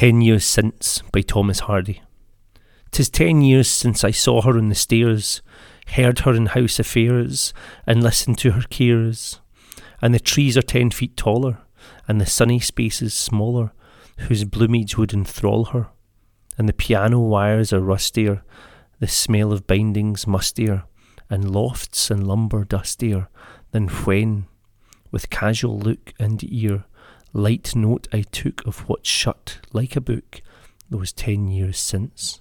Ten Years Since by Thomas Hardy. Tis ten years since I saw her on the stairs, heard her in house affairs, and listened to her cares. And the trees are ten feet taller, and the sunny spaces smaller, whose bloomage would enthrall her. And the piano wires are rustier, the smell of bindings mustier, and lofts and lumber dustier than when, with casual look and ear, light note I took of what shut like a book those ten years since.